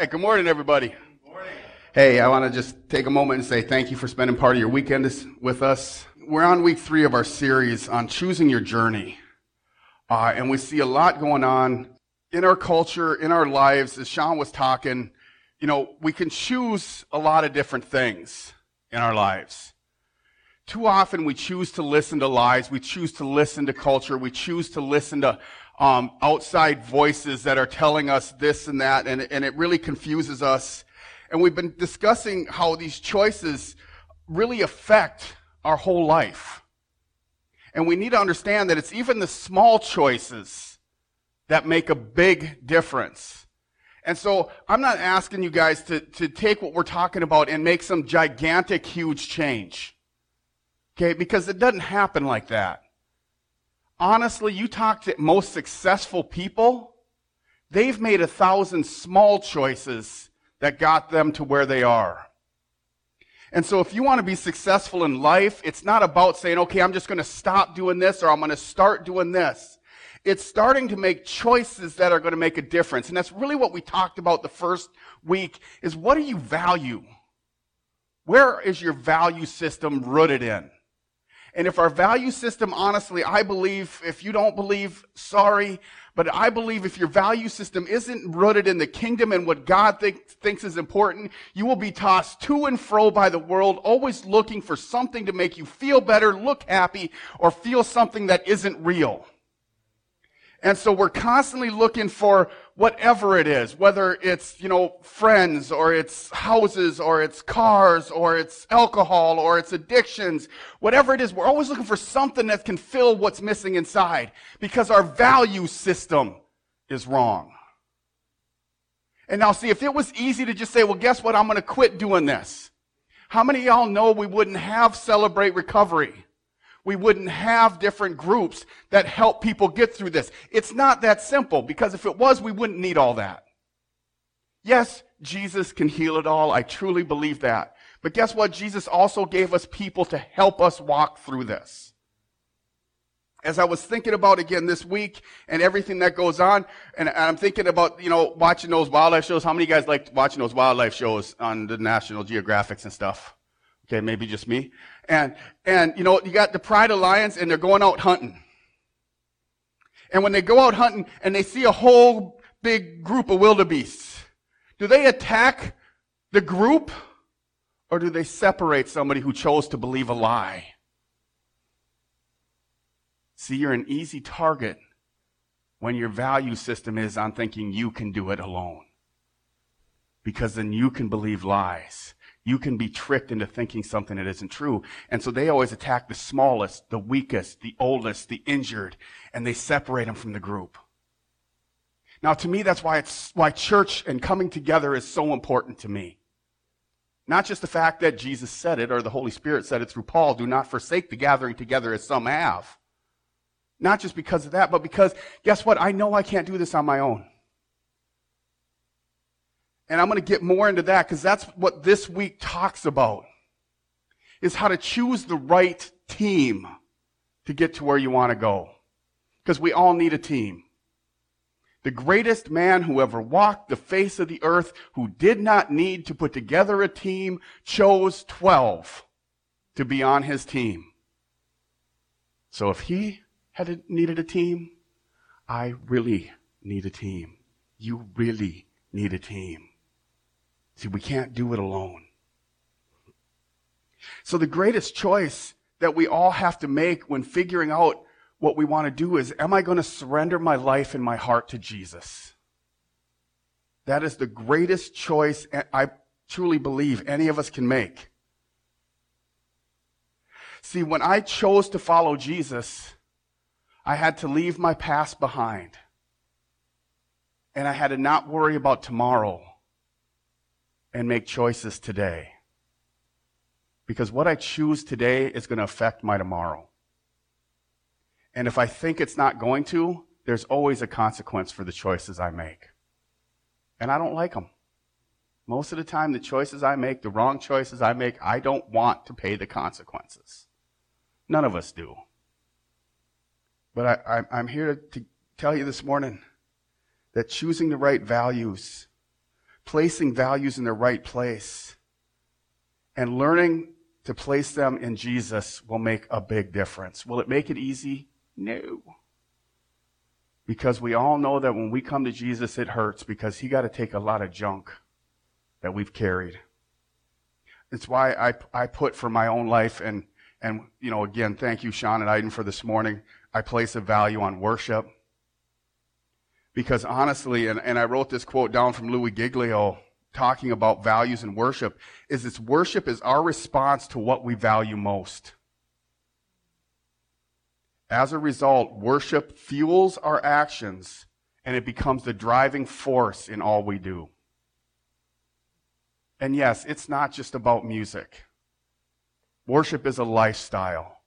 Hey, good morning, everybody. Morning. Hey, I want to just take a moment and say thank you for spending part of your weekend with us. We're on week three of our series on choosing your journey. Uh, and we see a lot going on in our culture, in our lives. As Sean was talking, you know, we can choose a lot of different things in our lives. Too often we choose to listen to lies. We choose to listen to culture. We choose to listen to um, outside voices that are telling us this and that, and, and it really confuses us. And we've been discussing how these choices really affect our whole life. And we need to understand that it's even the small choices that make a big difference. And so I'm not asking you guys to, to take what we're talking about and make some gigantic, huge change. Okay, because it doesn't happen like that. Honestly, you talk to most successful people, they've made a thousand small choices that got them to where they are. And so if you want to be successful in life, it's not about saying, okay, I'm just going to stop doing this or I'm going to start doing this. It's starting to make choices that are going to make a difference. And that's really what we talked about the first week is what do you value? Where is your value system rooted in? And if our value system, honestly, I believe, if you don't believe, sorry, but I believe if your value system isn't rooted in the kingdom and what God think, thinks is important, you will be tossed to and fro by the world, always looking for something to make you feel better, look happy, or feel something that isn't real. And so we're constantly looking for whatever it is, whether it's, you know, friends or it's houses or it's cars or it's alcohol or it's addictions, whatever it is, we're always looking for something that can fill what's missing inside because our value system is wrong. And now see, if it was easy to just say, well, guess what? I'm going to quit doing this. How many of y'all know we wouldn't have Celebrate Recovery? We wouldn't have different groups that help people get through this. It's not that simple because if it was, we wouldn't need all that. Yes, Jesus can heal it all. I truly believe that. But guess what? Jesus also gave us people to help us walk through this. As I was thinking about again this week and everything that goes on, and I'm thinking about, you know, watching those wildlife shows. How many guys like watching those wildlife shows on the National Geographics and stuff? Okay, maybe just me. And, and, you know, you got the pride of lions and they're going out hunting. And when they go out hunting and they see a whole big group of wildebeests, do they attack the group or do they separate somebody who chose to believe a lie? See, you're an easy target when your value system is on thinking you can do it alone. Because then you can believe lies you can be tricked into thinking something that isn't true. And so they always attack the smallest, the weakest, the oldest, the injured, and they separate them from the group. Now, to me, that's why it's, why church and coming together is so important to me. Not just the fact that Jesus said it or the Holy Spirit said it through Paul, do not forsake the gathering together as some have. Not just because of that, but because guess what? I know I can't do this on my own. And I'm going to get more into that because that's what this week talks about. Is how to choose the right team to get to where you want to go. Because we all need a team. The greatest man who ever walked the face of the earth, who did not need to put together a team, chose 12 to be on his team. So if he had needed a team, I really need a team. You really need a team. See, we can't do it alone. So the greatest choice that we all have to make when figuring out what we want to do is, am I going to surrender my life and my heart to Jesus? That is the greatest choice I truly believe any of us can make. See, when I chose to follow Jesus, I had to leave my past behind. And I had to not worry about tomorrow and make choices today. Because what I choose today is going to affect my tomorrow. And if I think it's not going to, there's always a consequence for the choices I make. And I don't like them. Most of the time, the choices I make, the wrong choices I make, I don't want to pay the consequences. None of us do. But I, am here to tell you this morning that choosing the right values placing values in the right place and learning to place them in Jesus will make a big difference. Will it make it easy? No. Because we all know that when we come to Jesus, it hurts because he got to take a lot of junk that we've carried. It's why I, I put for my own life and, and, you know, again, thank you, Sean and Aiden, for this morning. I place a value on worship. Because honestly, and, and I wrote this quote down from Louis Giglio talking about values and worship, is this worship is our response to what we value most. As a result, worship fuels our actions and it becomes the driving force in all we do. And yes, it's not just about music. Worship is a lifestyle.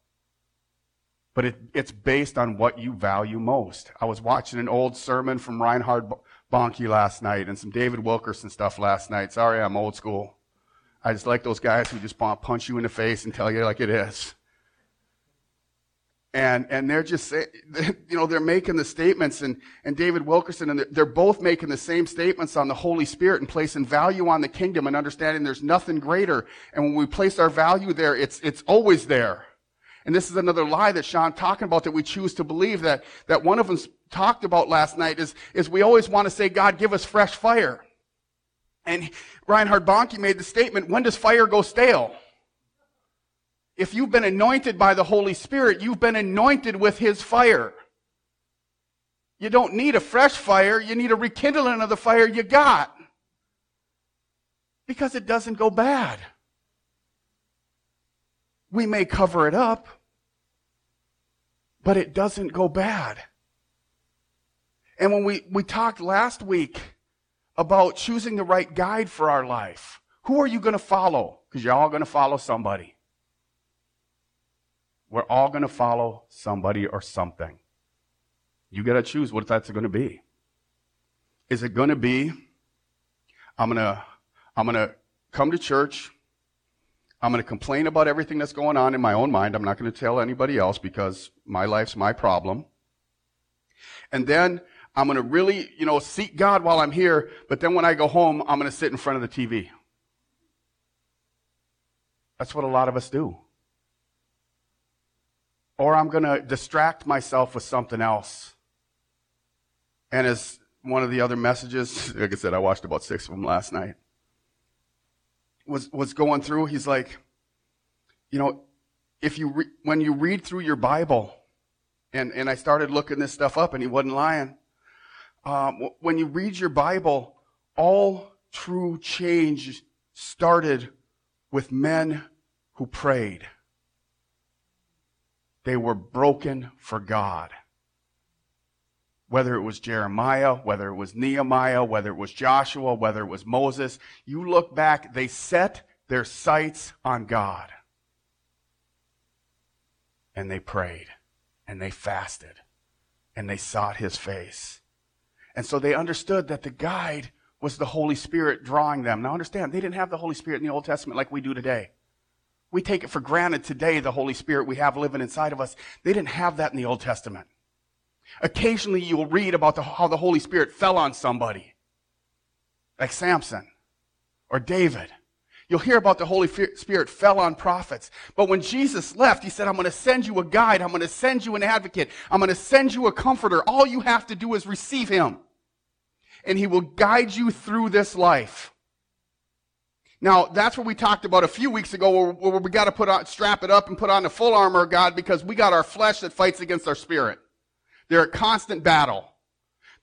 But it, it's based on what you value most. I was watching an old sermon from Reinhard Bonnke last night and some David Wilkerson stuff last night. Sorry, I'm old school. I just like those guys who just want to punch you in the face and tell you like it is and and they're just say, you know they're making the statements and and David Wilkerson and they're both making the same statements on the Holy Spirit and placing value on the kingdom and understanding there's nothing greater and when we place our value there it's it's always there and this is another lie that Sean talking about that we choose to believe that that one of them talked about last night is is we always want to say God give us fresh fire and Reinhard Bonnke made the statement when does fire go stale if you've been anointed by the Holy Spirit, you've been anointed with His fire. You don't need a fresh fire, you need a rekindling of the fire you got. Because it doesn't go bad. We may cover it up, but it doesn't go bad. And when we, we talked last week about choosing the right guide for our life, who are you going to follow? Because you're all going to follow somebody. We're all going to follow somebody or something. You got to choose what that's going to be. Is it going to be, I'm going to, I'm going to come to church. I'm going to complain about everything that's going on in my own mind. I'm not going to tell anybody else because my life's my problem. And then I'm going to really, you know, seek God while I'm here. But then when I go home, I'm going to sit in front of the TV. That's what a lot of us do or I'm going to distract myself with something else. And as one of the other messages, like I said, I watched about six of them last night, was, was going through, he's like, you know, if you re- when you read through your Bible, and, and I started looking this stuff up and he wasn't lying. Um, when you read your Bible, all true change started with men who prayed. They were broken for God. Whether it was Jeremiah, whether it was Nehemiah, whether it was Joshua, whether it was Moses, you look back, they set their sights on God. And they prayed, and they fasted, and they sought his face. And so they understood that the guide was the Holy Spirit drawing them. Now understand, they didn't have the Holy Spirit in the Old Testament like we do today. We take it for granted today, the Holy Spirit we have living inside of us. They didn't have that in the Old Testament. Occasionally you will read about the, how the Holy Spirit fell on somebody, like Samson or David. You'll hear about the Holy Spirit fell on prophets. But when Jesus left, he said, I'm going to send you a guide. I'm going to send you an advocate. I'm going to send you a comforter. All you have to do is receive him. And he will guide you through this life. Now, that's what we talked about a few weeks ago where, we got to put on, strap it up and put on the full armor of God because we got our flesh that fights against our spirit. They're a constant battle.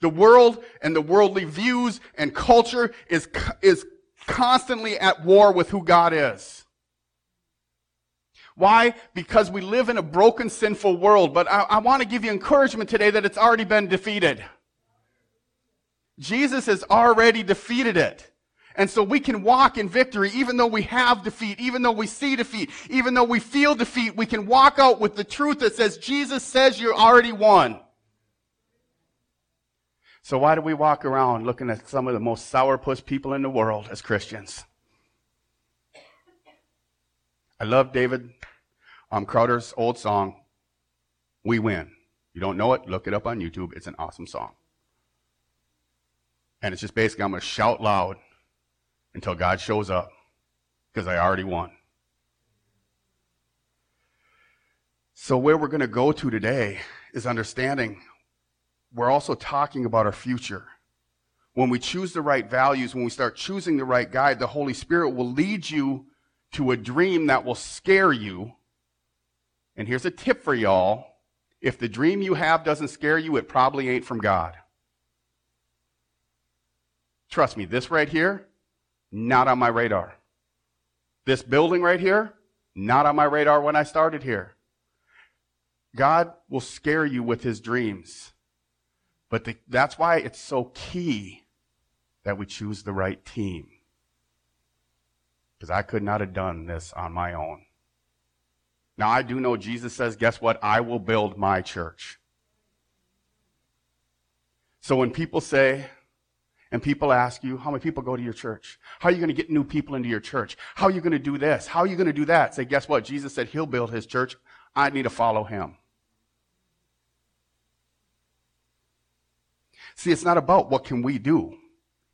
The world and the worldly views and culture is, is constantly at war with who God is. Why? Because we live in a broken, sinful world. But I, I want to give you encouragement today that it's already been defeated. Jesus has already defeated it. And so we can walk in victory even though we have defeat, even though we see defeat, even though we feel defeat, we can walk out with the truth that says Jesus says you already won. So why do we walk around looking at some of the most sourpuss people in the world as Christians? I love David um, Crowder's old song, We Win. You don't know it? Look it up on YouTube. It's an awesome song. And it's just basically, I'm going to shout loud until God shows up because I already won. So, where we're going to go to today is understanding we're also talking about our future. When we choose the right values, when we start choosing the right guide, the Holy Spirit will lead you to a dream that will scare you. And here's a tip for y'all if the dream you have doesn't scare you, it probably ain't from God. Trust me, this right here, not on my radar. This building right here, not on my radar when I started here. God will scare you with his dreams. But the, that's why it's so key that we choose the right team. Because I could not have done this on my own. Now, I do know Jesus says, guess what? I will build my church. So when people say, and people ask you, how many people go to your church? How are you going to get new people into your church? How are you going to do this? How are you going to do that? Say, guess what? Jesus said he'll build his church. I need to follow him. See, it's not about what can we do.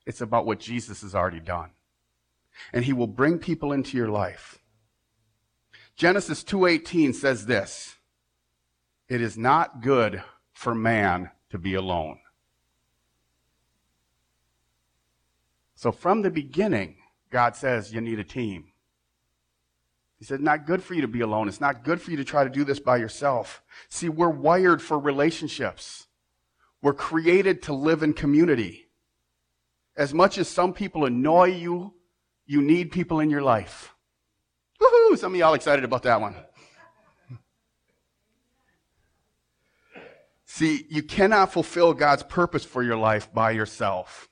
It's about what Jesus has already done. And he will bring people into your life. Genesis 2:18 says this: It is not good for man to be alone. So from the beginning, God says you need a team. He said, not good for you to be alone. It's not good for you to try to do this by yourself. See, we're wired for relationships. We're created to live in community. As much as some people annoy you, you need people in your life. Woohoo! Some of y'all excited about that one. See, you cannot fulfill God's purpose for your life by yourself.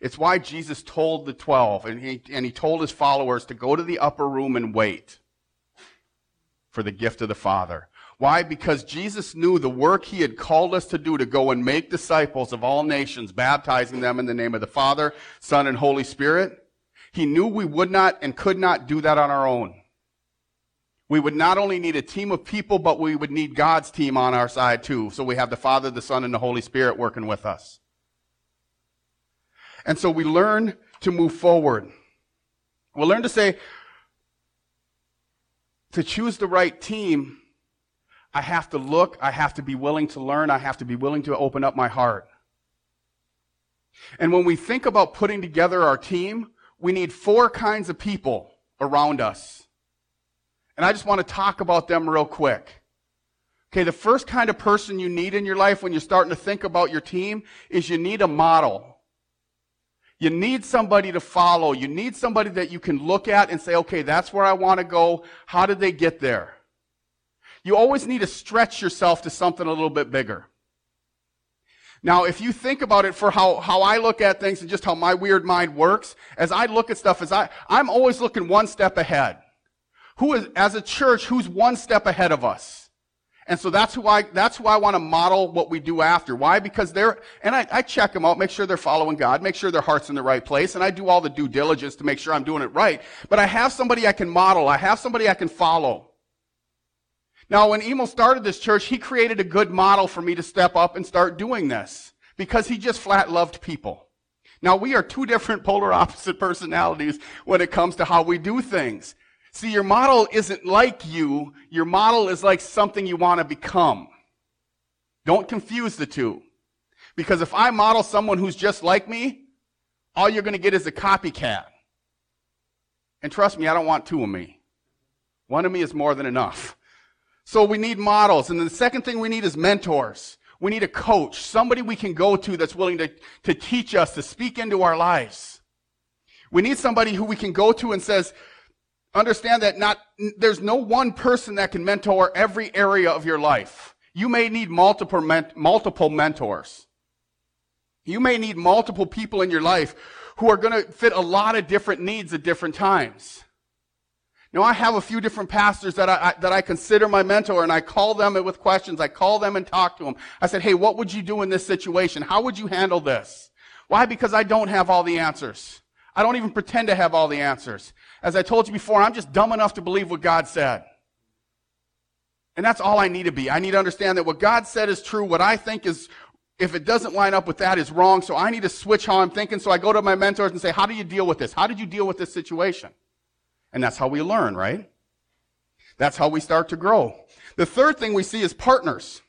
It's why Jesus told the 12 and he, and he told his followers to go to the upper room and wait for the gift of the Father. Why? Because Jesus knew the work he had called us to do to go and make disciples of all nations, baptizing them in the name of the Father, Son, and Holy Spirit. He knew we would not and could not do that on our own. We would not only need a team of people, but we would need God's team on our side too. So we have the Father, the Son, and the Holy Spirit working with us. And so we learn to move forward. We learn to say, to choose the right team, I have to look, I have to be willing to learn, I have to be willing to open up my heart. And when we think about putting together our team, we need four kinds of people around us. And I just want to talk about them real quick. Okay, the first kind of person you need in your life when you're starting to think about your team is you need a model. You need somebody to follow. You need somebody that you can look at and say, okay, that's where I want to go. How did they get there? You always need to stretch yourself to something a little bit bigger. Now, if you think about it for how, how I look at things and just how my weird mind works, as I look at stuff, as I, I'm always looking one step ahead. Who is, as a church, who's one step ahead of us? And so that's who I, that's who I want to model what we do after. Why? Because they're, and I, I check them out, make sure they're following God, make sure their heart's in the right place, and I do all the due diligence to make sure I'm doing it right. But I have somebody I can model. I have somebody I can follow. Now, when Emil started this church, he created a good model for me to step up and start doing this because he just flat loved people. Now, we are two different polar opposite personalities when it comes to how we do things. See, your model isn't like you. Your model is like something you want to become. Don't confuse the two. Because if I model someone who's just like me, all you're going to get is a copycat. And trust me, I don't want two of me. One of me is more than enough. So we need models. And the second thing we need is mentors. We need a coach, somebody we can go to that's willing to, to teach us, to speak into our lives. We need somebody who we can go to and says, Understand that not, there's no one person that can mentor every area of your life. You may need multiple, multiple mentors. You may need multiple people in your life who are going to fit a lot of different needs at different times. Now, I have a few different pastors that I, I, that I consider my mentor, and I call them with questions. I call them and talk to them. I said, hey, what would you do in this situation? How would you handle this? Why? Because I don't have all the answers. I don't even pretend to have all the answers. As I told you before, I'm just dumb enough to believe what God said. And that's all I need to be. I need to understand that what God said is true, what I think is if it doesn't line up with that is wrong. So I need to switch how I'm thinking. So I go to my mentors and say, how do you deal with this? How did you deal with this situation? And that's how we learn, right? That's how we start to grow. The third thing we see is partners.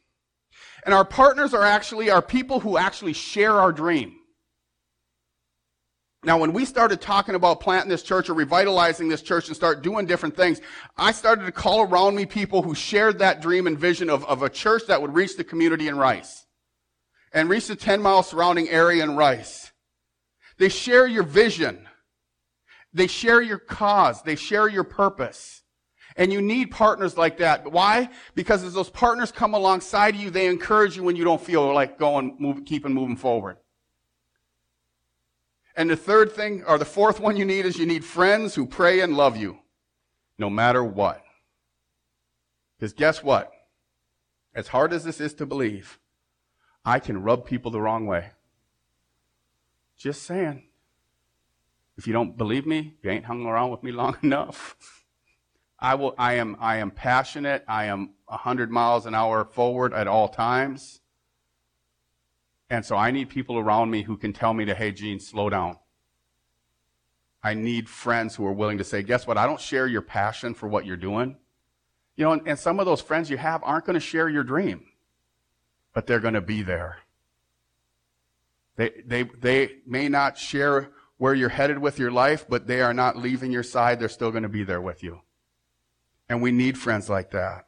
And our partners are actually our people who actually share our dream. Now, when we started talking about planting this church or revitalizing this church and start doing different things, I started to call around me people who shared that dream and vision of, of a church that would reach the community in Rice and reach the 10 mile surrounding area in Rice. They share your vision. They share your cause. They share your purpose. And you need partners like that. Why? Because as those partners come alongside you, they encourage you when you don't feel like going, move, keeping moving forward. And the third thing, or the fourth one you need is you need friends who pray and love you, no matter what. Because guess what? As hard as this is to believe, I can rub people the wrong way. Just saying. If you don't believe me, you ain't hung around with me long enough. I will, I am, I am passionate. I am 100 miles an hour forward at all times. And so I need people around me who can tell me to, hey, Gene, slow down. I need friends who are willing to say, guess what? I don't share your passion for what you're doing. You know, and, and some of those friends you have aren't going to share your dream but they're going to be there. They, they, they may not share where you're headed with your life, but they are not leaving your side. They're still going to be there with you. And we need friends like that.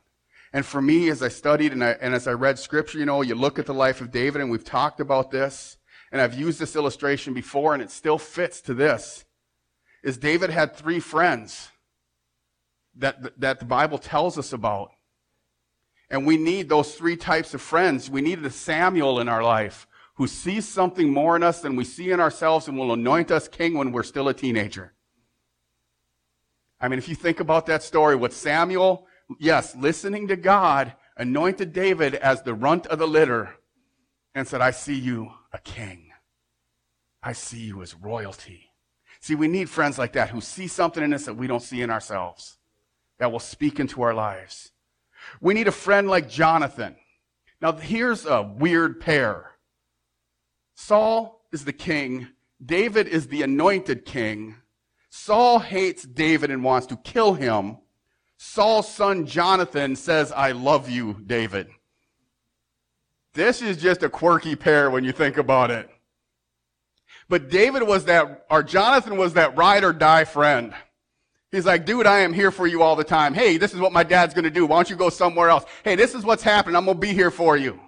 And for me, as I studied and, I, and as I read scripture, you know, you look at the life of David and we've talked about this and I've used this illustration before and it still fits to this is David had three friends that, that the Bible tells us about. And we need those three types of friends. We need a Samuel in our life who sees something more in us than we see in ourselves and will anoint us king when we're still a teenager. I mean, if you think about that story with Samuel, yes, listening to God, anointed David as the runt of the litter and said, I see you a king. I see you as royalty. See, we need friends like that who see something in us that we don't see in ourselves, that will speak into our lives. We need a friend like Jonathan. Now, here's a weird pair. Saul is the king. David is the anointed king. Saul hates David and wants to kill him. Saul's son Jonathan says, I love you, David. This is just a quirky pair when you think about it. But David was that, or Jonathan was that ride or die friend. He's like, dude, I am here for you all the time. Hey, this is what my dad's going to do. Why don't you go somewhere else? Hey, this is what's happening. I'm going to be here for you.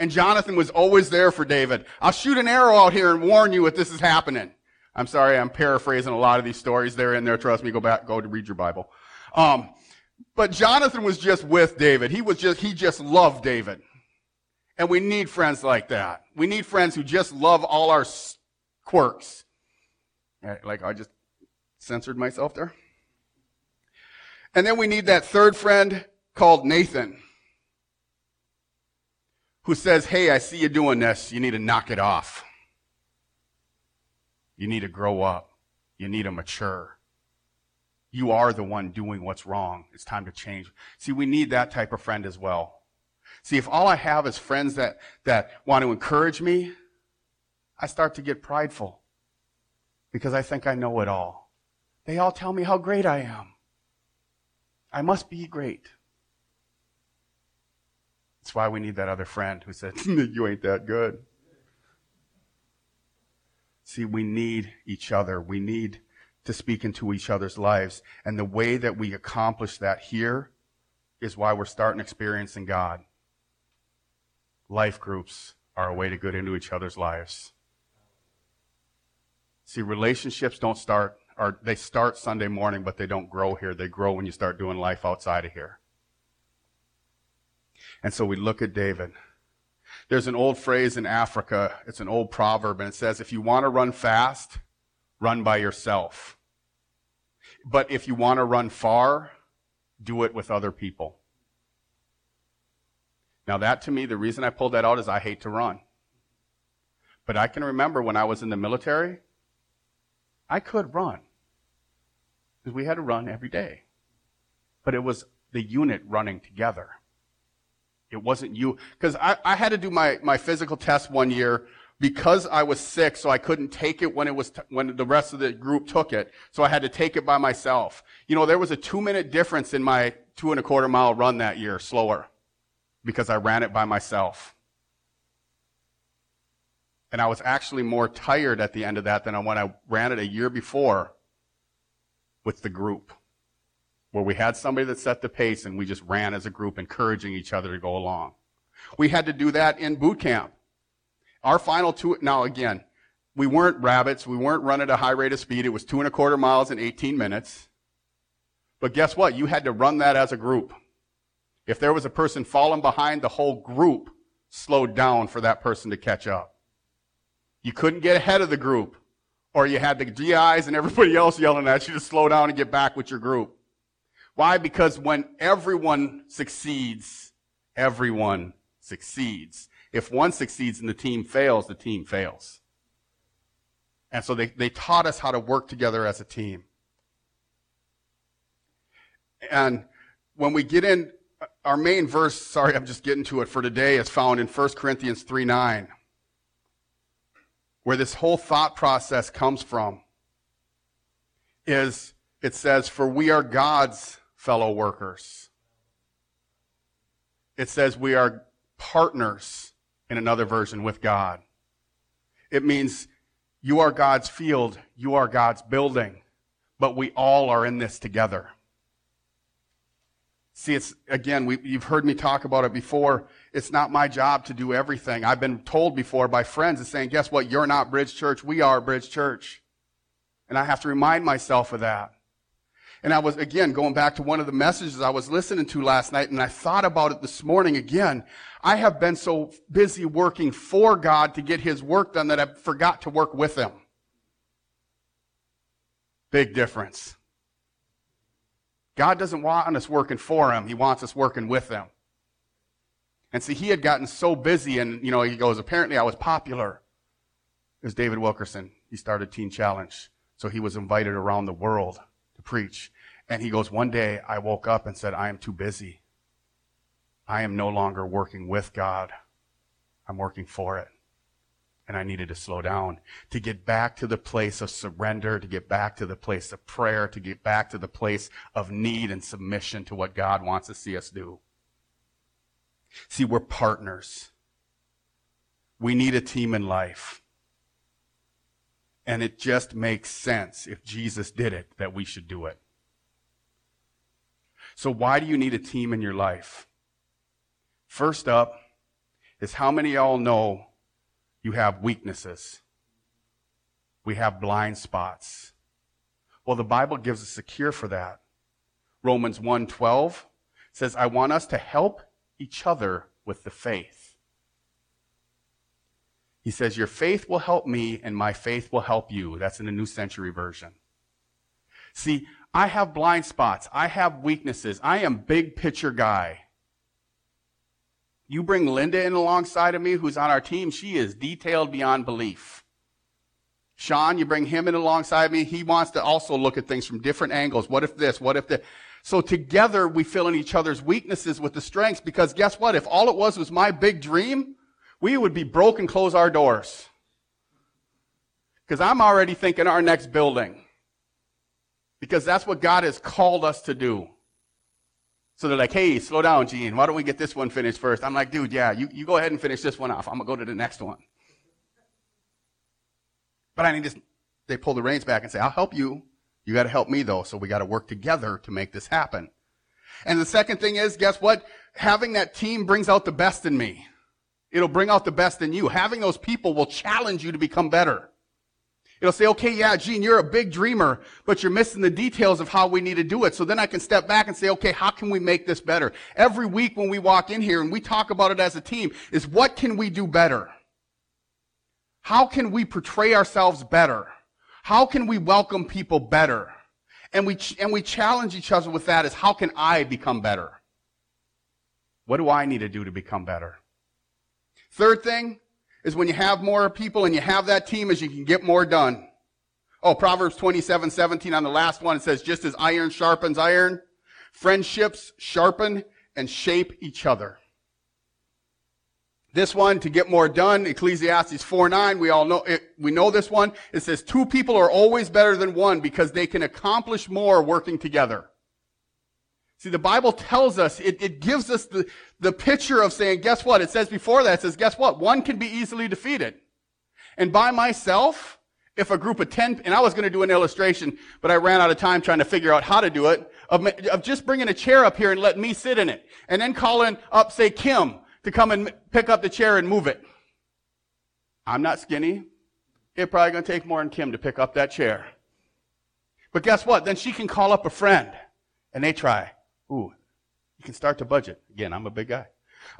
And Jonathan was always there for David. I'll shoot an arrow out here and warn you if this is happening. I'm sorry, I'm paraphrasing a lot of these stories. They're in there. Trust me. Go back, go to read your Bible. Um, but Jonathan was just with David. He was just, he just loved David. And we need friends like that. We need friends who just love all our quirks. Like I just censored myself there. And then we need that third friend called Nathan who says, Hey, I see you doing this. You need to knock it off. You need to grow up. You need to mature. You are the one doing what's wrong. It's time to change. See, we need that type of friend as well. See, if all I have is friends that, that want to encourage me, I start to get prideful because I think I know it all. They all tell me how great I am. I must be great. That's why we need that other friend who said, You ain't that good. See, we need each other. We need to speak into each other's lives. And the way that we accomplish that here is why we're starting experiencing God. Life groups are a way to get into each other's lives. See, relationships don't start or they start Sunday morning, but they don't grow here. They grow when you start doing life outside of here. And so we look at David. There's an old phrase in Africa. It's an old proverb, and it says, if you want to run fast, run by yourself. But if you want to run far, do it with other people. Now that to me, the reason I pulled that out is I hate to run. But I can remember when I was in the military, I could run because we had to run every day. But it was the unit running together. It wasn't you. Because I, I had to do my, my physical test one year because I was sick, so I couldn't take it when it was, t- when the rest of the group took it. So I had to take it by myself. You know, there was a two minute difference in my two and a quarter mile run that year, slower, because I ran it by myself. And I was actually more tired at the end of that than when I ran it a year before with the group, where we had somebody that set the pace and we just ran as a group, encouraging each other to go along. We had to do that in boot camp. Our final two, now again, we weren't rabbits. We weren't running at a high rate of speed. It was two and a quarter miles in 18 minutes. But guess what? You had to run that as a group. If there was a person falling behind, the whole group slowed down for that person to catch up. You couldn't get ahead of the group, or you had the GIs and everybody else yelling at you to slow down and get back with your group. Why? Because when everyone succeeds, everyone succeeds. If one succeeds and the team fails, the team fails. And so they, they taught us how to work together as a team. And when we get in, our main verse, sorry, I'm just getting to it for today, is found in 1 Corinthians 3 9, where this whole thought process comes from. Is it says, For we are God's fellow workers. It says we are partners in another version with God. It means you are God's field, you are God's building, but we all are in this together. See, it's, again, we, you've heard me talk about it before. It's not my job to do everything. I've been told before by friends and saying, guess what? You're not Bridge Church. We are Bridge Church. And I have to remind myself of that. And I was, again, going back to one of the messages I was listening to last night, and I thought about it this morning again. I have been so busy working for God to get His work done that I forgot to work with Him. Big difference. God doesn't want us working for Him. He wants us working with Him. And see, he had gotten so busy, and, you know, he goes, apparently I was popular. It was David Wilkerson. He started Teen Challenge. So he was invited around the world to preach. And he goes, One day I woke up and said, I am too busy. I am no longer working with God. I'm working for it. And I needed to slow down to get back to the place of surrender, to get back to the place of prayer, to get back to the place of need and submission to what God wants to see us do. See, we're partners. We need a team in life. And it just makes sense if Jesus did it that we should do it. So, why do you need a team in your life? First up is how many y'all know you have weaknesses? We have blind spots. Well, the Bible gives us a cure for that. Romans 1:12 says, "I want us to help each other with the faith." He says, Your faith will help me, and my faith will help you. That's in the New Century Version. See, I have blind spots. I have weaknesses. I am big picture guy. You bring Linda in alongside of me, who's on our team. She is detailed beyond belief. Sean, you bring him in alongside me. He wants to also look at things from different angles. What if this? What if that? So together we fill in each other's weaknesses with the strengths because guess what? If all it was was my big dream, we would be broke and close our doors. Because I'm already thinking our next building. Because that's what God has called us to do. So they're like, hey, slow down, Gene. Why don't we get this one finished first? I'm like, dude, yeah, you, you go ahead and finish this one off. I'm going to go to the next one. But I need to, they pull the reins back and say, I'll help you. You got to help me though. So we got to work together to make this happen. And the second thing is, guess what? Having that team brings out the best in me. It'll bring out the best in you. Having those people will challenge you to become better. It'll say, okay, yeah, Gene, you're a big dreamer, but you're missing the details of how we need to do it. So then I can step back and say, okay, how can we make this better? Every week when we walk in here and we talk about it as a team is what can we do better? How can we portray ourselves better? How can we welcome people better? And we, and we challenge each other with that is how can I become better? What do I need to do to become better? Third thing is when you have more people and you have that team is you can get more done. Oh, Proverbs 27, 17 on the last one, it says, just as iron sharpens iron, friendships sharpen and shape each other. This one, to get more done, Ecclesiastes 4 9, we all know, it, we know this one. It says, two people are always better than one because they can accomplish more working together. See, the Bible tells us, it, it gives us the, the picture of saying, guess what? It says before that, it says, guess what? One can be easily defeated. And by myself, if a group of 10, and I was going to do an illustration, but I ran out of time trying to figure out how to do it, of, of just bringing a chair up here and letting me sit in it. And then calling up, say, Kim, to come and pick up the chair and move it. I'm not skinny. It's probably going to take more than Kim to pick up that chair. But guess what? Then she can call up a friend and they try. Ooh, you can start to budget. Again, I'm a big guy.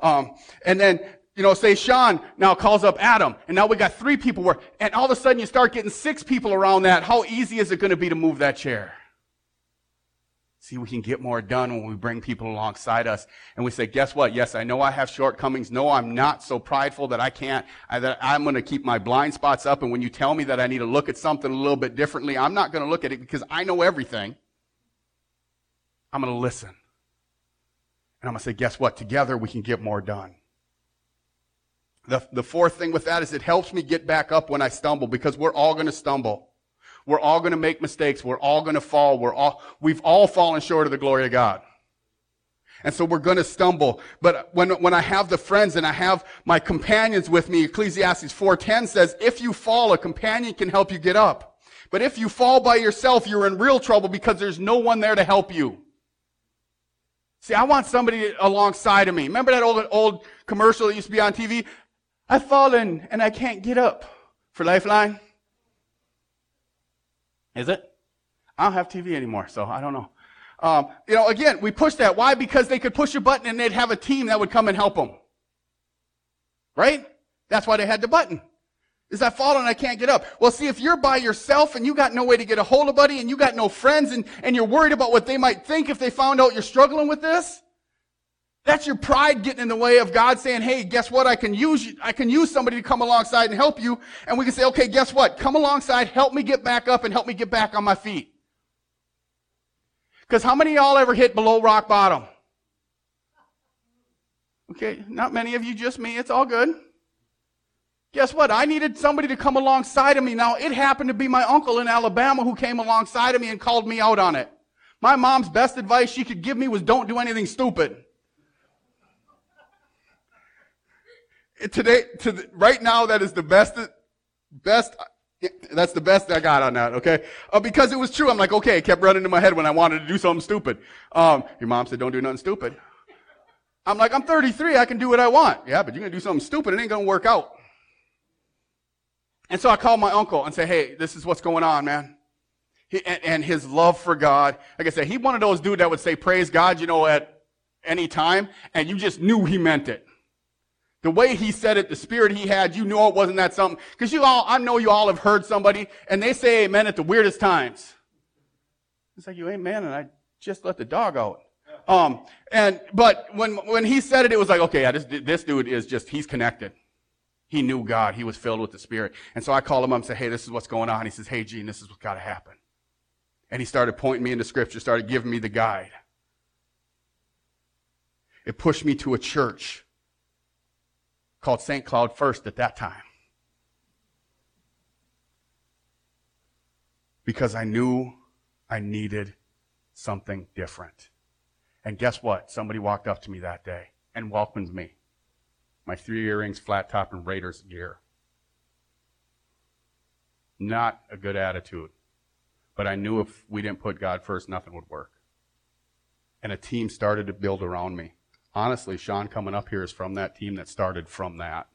Um, and then, you know, say Sean now calls up Adam and now we got three people where, and all of a sudden you start getting six people around that. How easy is it going to be to move that chair? See, we can get more done when we bring people alongside us and we say, guess what? Yes, I know I have shortcomings. No, I'm not so prideful that I can't, I, that I'm going to keep my blind spots up. And when you tell me that I need to look at something a little bit differently, I'm not going to look at it because I know everything. I'm going to listen. And I'm going to say, guess what? Together we can get more done. The, the fourth thing with that is it helps me get back up when I stumble because we're all going to stumble. We're all going to make mistakes. We're all going to fall. We're all, we've all fallen short of the glory of God. And so we're going to stumble. But when, when I have the friends and I have my companions with me, Ecclesiastes 4.10 says, if you fall, a companion can help you get up. But if you fall by yourself, you're in real trouble because there's no one there to help you. See, I want somebody alongside of me. Remember that old, old commercial that used to be on TV? I've fallen and I can't get up for Lifeline. Is it? I don't have TV anymore, so I don't know. Um, you know, again, we push that. Why? Because they could push a button and they'd have a team that would come and help them. Right? That's why they had the button. Is I fall and I can't get up? Well, see, if you're by yourself and you got no way to get a hold of buddy and you got no friends and, and you're worried about what they might think if they found out you're struggling with this, that's your pride getting in the way of God saying, hey, guess what? I can use you. I can use somebody to come alongside and help you. And we can say, okay, guess what? Come alongside, help me get back up and help me get back on my feet. Because how many of y'all ever hit below rock bottom? Okay, not many of you, just me. It's all good. Guess what? I needed somebody to come alongside of me. Now, it happened to be my uncle in Alabama who came alongside of me and called me out on it. My mom's best advice she could give me was don't do anything stupid. today, to the, right now, that is the best, best, that's the best I got on that, okay? Uh, because it was true. I'm like, okay, it kept running in my head when I wanted to do something stupid. Um, your mom said, don't do nothing stupid. I'm like, I'm 33, I can do what I want. Yeah, but you're gonna do something stupid, it ain't gonna work out. And so I called my uncle and said, hey, this is what's going on, man. He, and, and, his love for God. Like I said, he one of those dude that would say, praise God, you know, at any time, and you just knew he meant it. The way he said it, the spirit he had, you knew it wasn't that something. Because you all, I know you all have heard somebody, and they say amen at the weirdest times. It's like, you amen, and I just let the dog out. Um, and, but when, when he said it, it was like, okay, yeah, this, this dude is just, he's connected. He knew God. He was filled with the Spirit. And so I called him up and said, hey, this is what's going on. He says, hey, Gene, this is what's got to happen. And he started pointing me into Scripture, started giving me the guide. It pushed me to a church called St. Cloud First at that time. Because I knew I needed something different. And guess what? Somebody walked up to me that day and welcomed me. My three earrings, flat top, and Raiders gear. Not a good attitude. But I knew if we didn't put God first, nothing would work. And a team started to build around me honestly, Sean coming up here is from that team that started from that.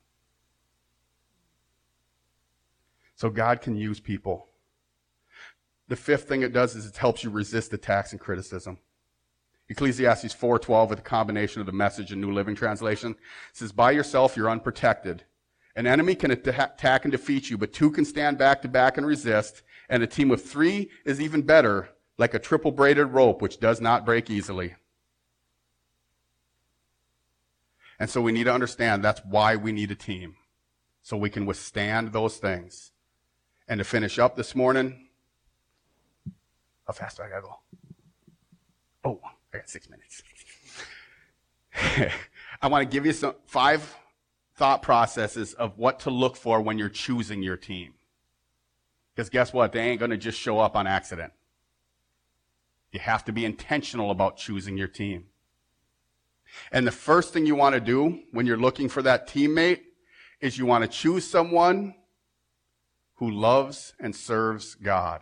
So God can use people. The fifth thing it does is it helps you resist attacks and criticism. Ecclesiastes 4:12 with a combination of the message and New Living Translation says by yourself you're unprotected. An enemy can attack and defeat you, but two can stand back to back and resist, and a team of 3 is even better, like a triple braided rope which does not break easily. And so we need to understand that's why we need a team. So we can withstand those things. And to finish up this morning, how fast do I gotta go? Oh, I got six minutes. I want to give you some five thought processes of what to look for when you're choosing your team. Because guess what? They ain't going to just show up on accident. You have to be intentional about choosing your team. And the first thing you want to do when you're looking for that teammate is you want to choose someone who loves and serves God.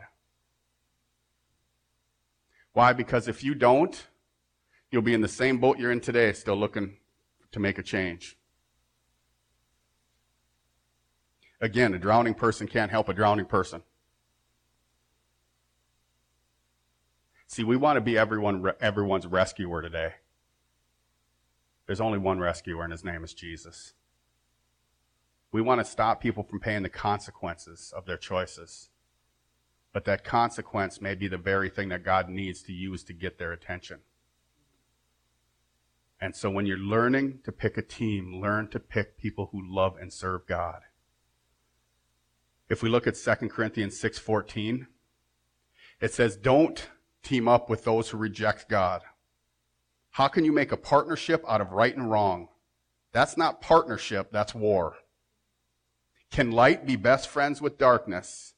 Why? Because if you don't, you'll be in the same boat you're in today, still looking to make a change. Again, a drowning person can't help a drowning person. See, we want to be everyone, everyone's rescuer today. There's only one rescuer, and his name is Jesus. We want to stop people from paying the consequences of their choices. But that consequence may be the very thing that God needs to use to get their attention. And so when you're learning to pick a team, learn to pick people who love and serve God. If we look at 2 Corinthians 6:14, it says, "Don't team up with those who reject God." How can you make a partnership out of right and wrong? That's not partnership, that's war. Can light be best friends with darkness?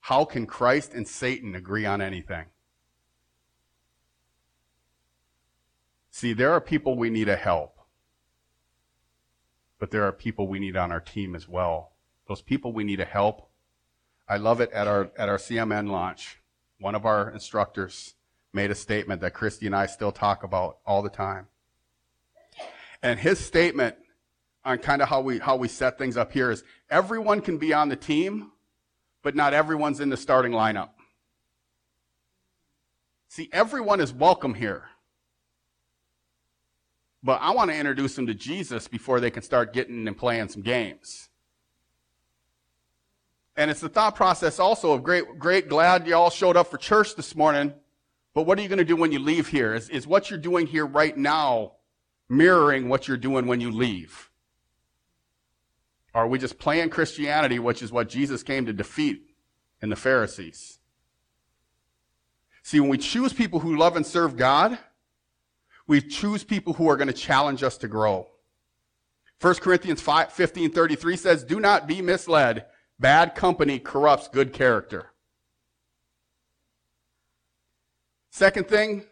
How can Christ and Satan agree on anything? See, there are people we need to help, but there are people we need on our team as well those people we need to help. I love it at our, at our CMN launch. One of our instructors made a statement that Christy and I still talk about all the time. And his statement on kind of how we, how we set things up here is everyone can be on the team, but not everyone's in the starting lineup. See, everyone is welcome here. But I want to introduce them to Jesus before they can start getting and playing some games. And it's the thought process also of great, great, glad you all showed up for church this morning. But what are you going to do when you leave here? Is, is what you're doing here right now mirroring what you're doing when you leave? Are we just playing Christianity, which is what Jesus came to defeat in the Pharisees? See, when we choose people who love and serve God, we choose people who are going to challenge us to grow. 1 Corinthians 5, 15, 33 says, Do not be misled. Bad company corrupts good character. Second thing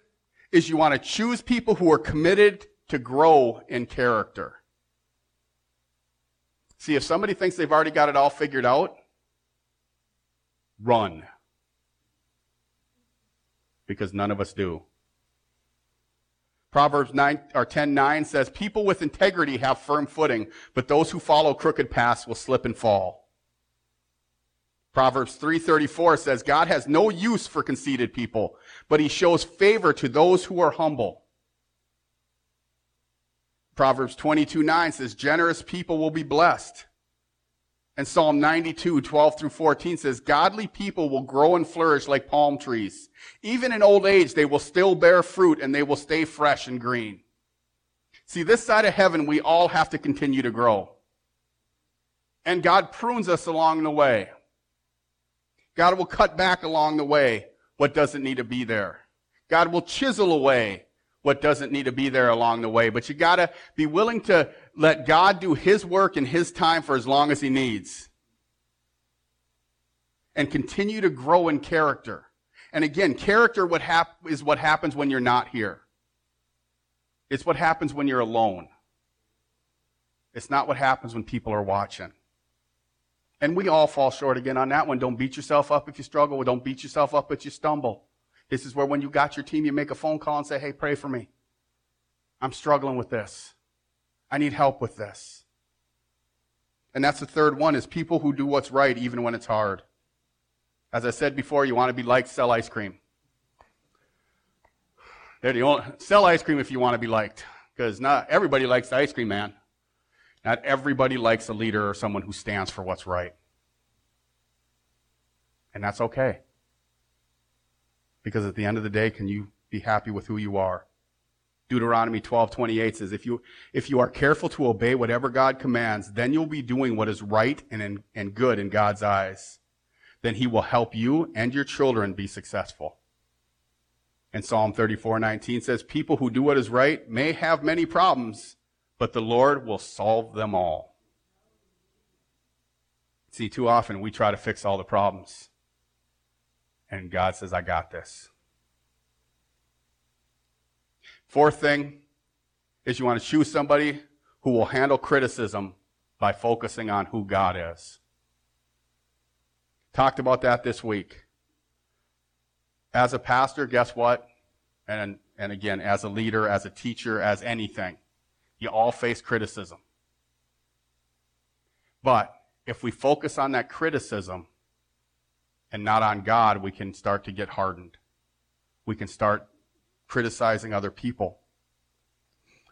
is you want to choose people who are committed to grow in character. See, if somebody thinks they've already got it all figured out, run. Because none of us do. Proverbs 9 or 10 9 says, People with integrity have firm footing, but those who follow crooked paths will slip and fall. Proverbs 3:34 says God has no use for conceited people, but he shows favor to those who are humble. Proverbs 22:9 says generous people will be blessed. And Psalm 92, 12 through 14 says, Godly people will grow and flourish like palm trees. Even in old age, they will still bear fruit and they will stay fresh and green. See, this side of heaven, we all have to continue to grow. And God prunes us along the way. God will cut back along the way what doesn't need to be there. God will chisel away what doesn't need to be there along the way. But you gotta be willing to let God do His work in His time for as long as He needs. And continue to grow in character. And again, character what hap- is what happens when you're not here. It's what happens when you're alone. It's not what happens when people are watching. And we all fall short again on that one. Don't beat yourself up if you struggle. Don't beat yourself up if you stumble. This is where when you got your team, you make a phone call and say, hey, pray for me. I'm struggling with this. I need help with this. And that's the third one is people who do what's right even when it's hard. As I said before, you want to be liked, sell ice cream. They're the only, sell ice cream if you want to be liked. Because not everybody likes the ice cream man. Not everybody likes a leader or someone who stands for what's right. And that's okay. Because at the end of the day, can you be happy with who you are? Deuteronomy 12:28 says if you if you are careful to obey whatever God commands, then you'll be doing what is right and and good in God's eyes. Then he will help you and your children be successful. And Psalm 34:19 says people who do what is right may have many problems, but the Lord will solve them all. See, too often we try to fix all the problems. And God says, I got this. Fourth thing is you want to choose somebody who will handle criticism by focusing on who God is. Talked about that this week. As a pastor, guess what? And, and again, as a leader, as a teacher, as anything, you all face criticism. But if we focus on that criticism and not on God, we can start to get hardened. We can start criticizing other people.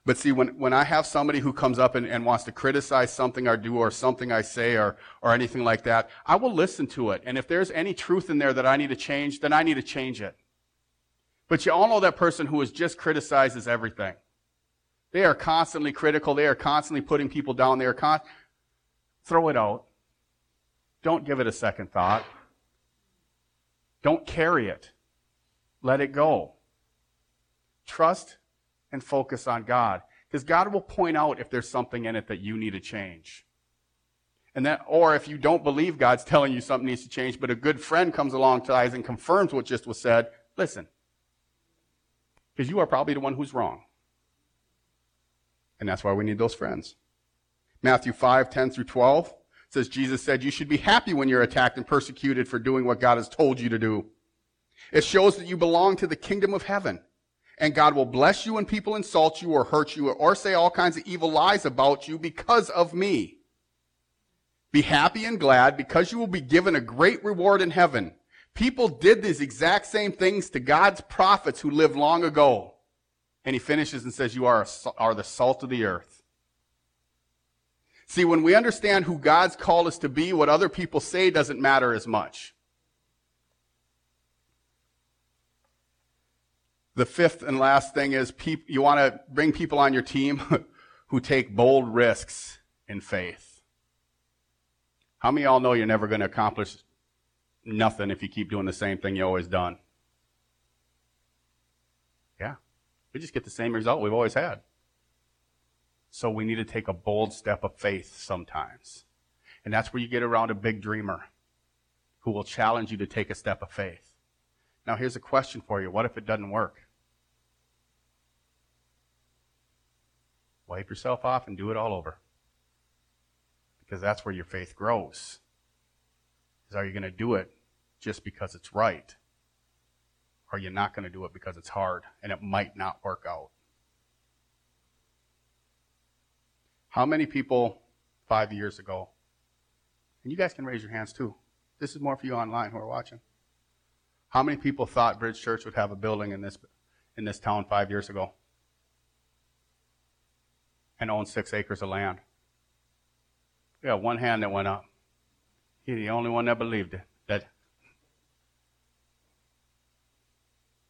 But see, when, when I have somebody who comes up and, and wants to criticize something I do or something I say or, or anything like that, I will listen to it. And if there's any truth in there that I need to change, then I need to change it. But you all know that person who is just criticizes everything. They are constantly critical. They are constantly putting people down. They are con- throw it out. Don't give it a second thought. Don't carry it. Let it go. Trust and focus on God. Because God will point out if there's something in it that you need to change. And that, or if you don't believe God's telling you something needs to change, but a good friend comes along to eyes and confirms what just was said, listen. Because you are probably the one who's wrong. And that's why we need those friends. Matthew 5, 10 through 12 says, Jesus said, You should be happy when you're attacked and persecuted for doing what God has told you to do. It shows that you belong to the kingdom of heaven and God will bless you when people insult you or hurt you or say all kinds of evil lies about you because of me. Be happy and glad because you will be given a great reward in heaven. People did these exact same things to God's prophets who lived long ago. And he finishes and says, You are, are the salt of the earth. See, when we understand who God's called us to be, what other people say doesn't matter as much. The fifth and last thing is you want to bring people on your team who take bold risks in faith. How many of y'all know you're never going to accomplish nothing if you keep doing the same thing you always done? Yeah. We just get the same result we've always had. So we need to take a bold step of faith sometimes. And that's where you get around a big dreamer who will challenge you to take a step of faith. Now here's a question for you. What if it doesn't work? Wipe yourself off and do it all over. Because that's where your faith grows. Is are you going to do it just because it's right? Or are you not going to do it because it's hard and it might not work out? How many people five years ago, and you guys can raise your hands too. This is more for you online who are watching. How many people thought Bridge Church would have a building in this, in this town five years ago? and own six acres of land. We got one hand that went up. He's the only one that believed it. That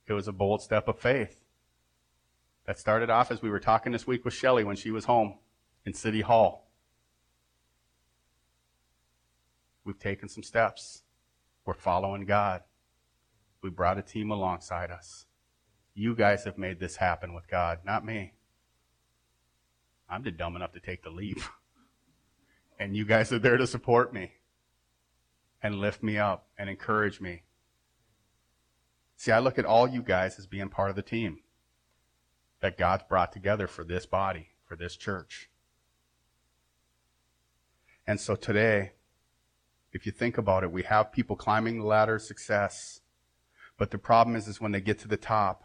it was a bold step of faith. That started off as we were talking this week with Shelley when she was home in City Hall. We've taken some steps. We're following God. We brought a team alongside us. You guys have made this happen with God, not me. I'm just dumb enough to take the leap. and you guys are there to support me and lift me up and encourage me. See, I look at all you guys as being part of the team that God's brought together for this body, for this church. And so today, if you think about it, we have people climbing the ladder of success. But the problem is, is when they get to the top,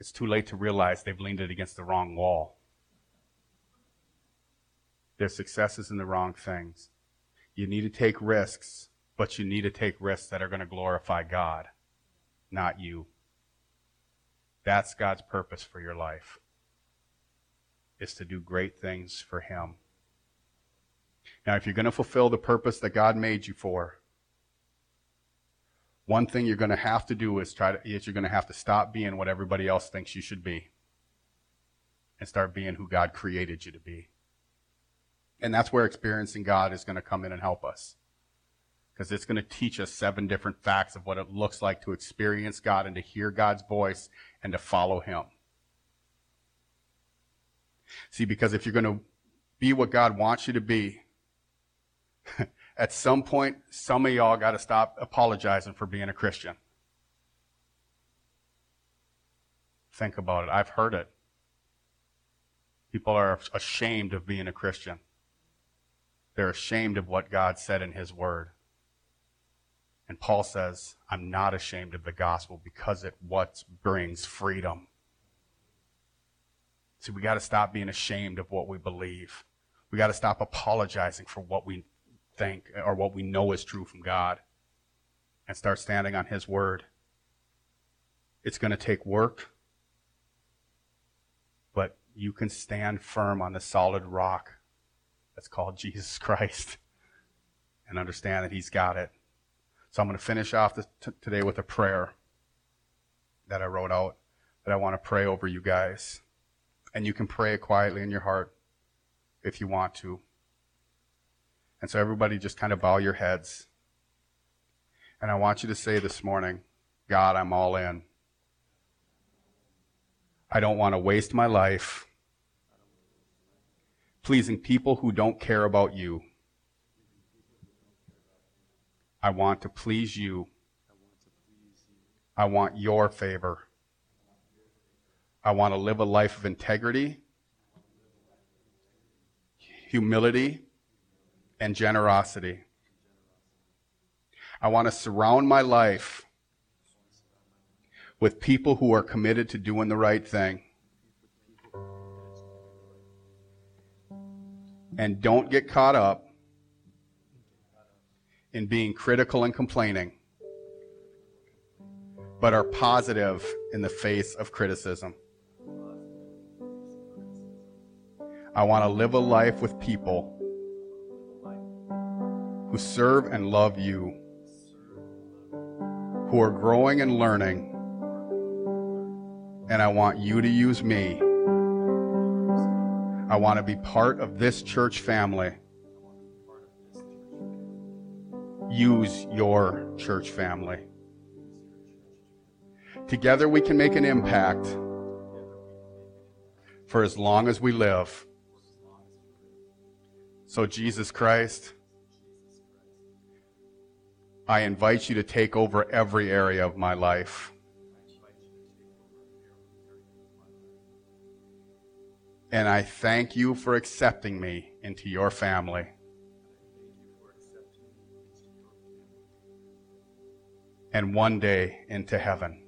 it's too late to realize they've leaned it against the wrong wall. Their success is in the wrong things. You need to take risks, but you need to take risks that are going to glorify God, not you. That's God's purpose for your life, is to do great things for Him. Now, if you're going to fulfill the purpose that God made you for, one thing you're going to have to do is try to, is you're going to have to stop being what everybody else thinks you should be and start being who God created you to be. And that's where experiencing God is going to come in and help us. Because it's going to teach us seven different facts of what it looks like to experience God and to hear God's voice and to follow Him. See, because if you're going to be what God wants you to be, at some point, some of y'all got to stop apologizing for being a Christian. Think about it. I've heard it. People are ashamed of being a Christian. They're ashamed of what God said in His Word. And Paul says, I'm not ashamed of the gospel because it what brings freedom. See, we got to stop being ashamed of what we believe. We got to stop apologizing for what we think or what we know is true from God and start standing on His Word. It's going to take work, but you can stand firm on the solid rock that's called Jesus Christ and understand that He's got it. So I'm going to finish off this t- today with a prayer that I wrote out that I want to pray over you guys. And you can pray it quietly in your heart if you want to. And so everybody just kind of bow your heads. And I want you to say this morning, God, I'm all in. I don't want to waste my life pleasing people who don't care about you. I want to please you. I want your favor. I want to live a life of integrity, humility, and generosity. I want to surround my life with people who are committed to doing the right thing. And don't get caught up in being critical and complaining, but are positive in the face of criticism. I want to live a life with people who serve and love you, who are growing and learning, and I want you to use me. I want to be part of this church family use your church family. Together we can make an impact for as long as we live. So, Jesus Christ, I invite you to take over every area of my life. And I thank you for accepting me into your family. and one day into heaven.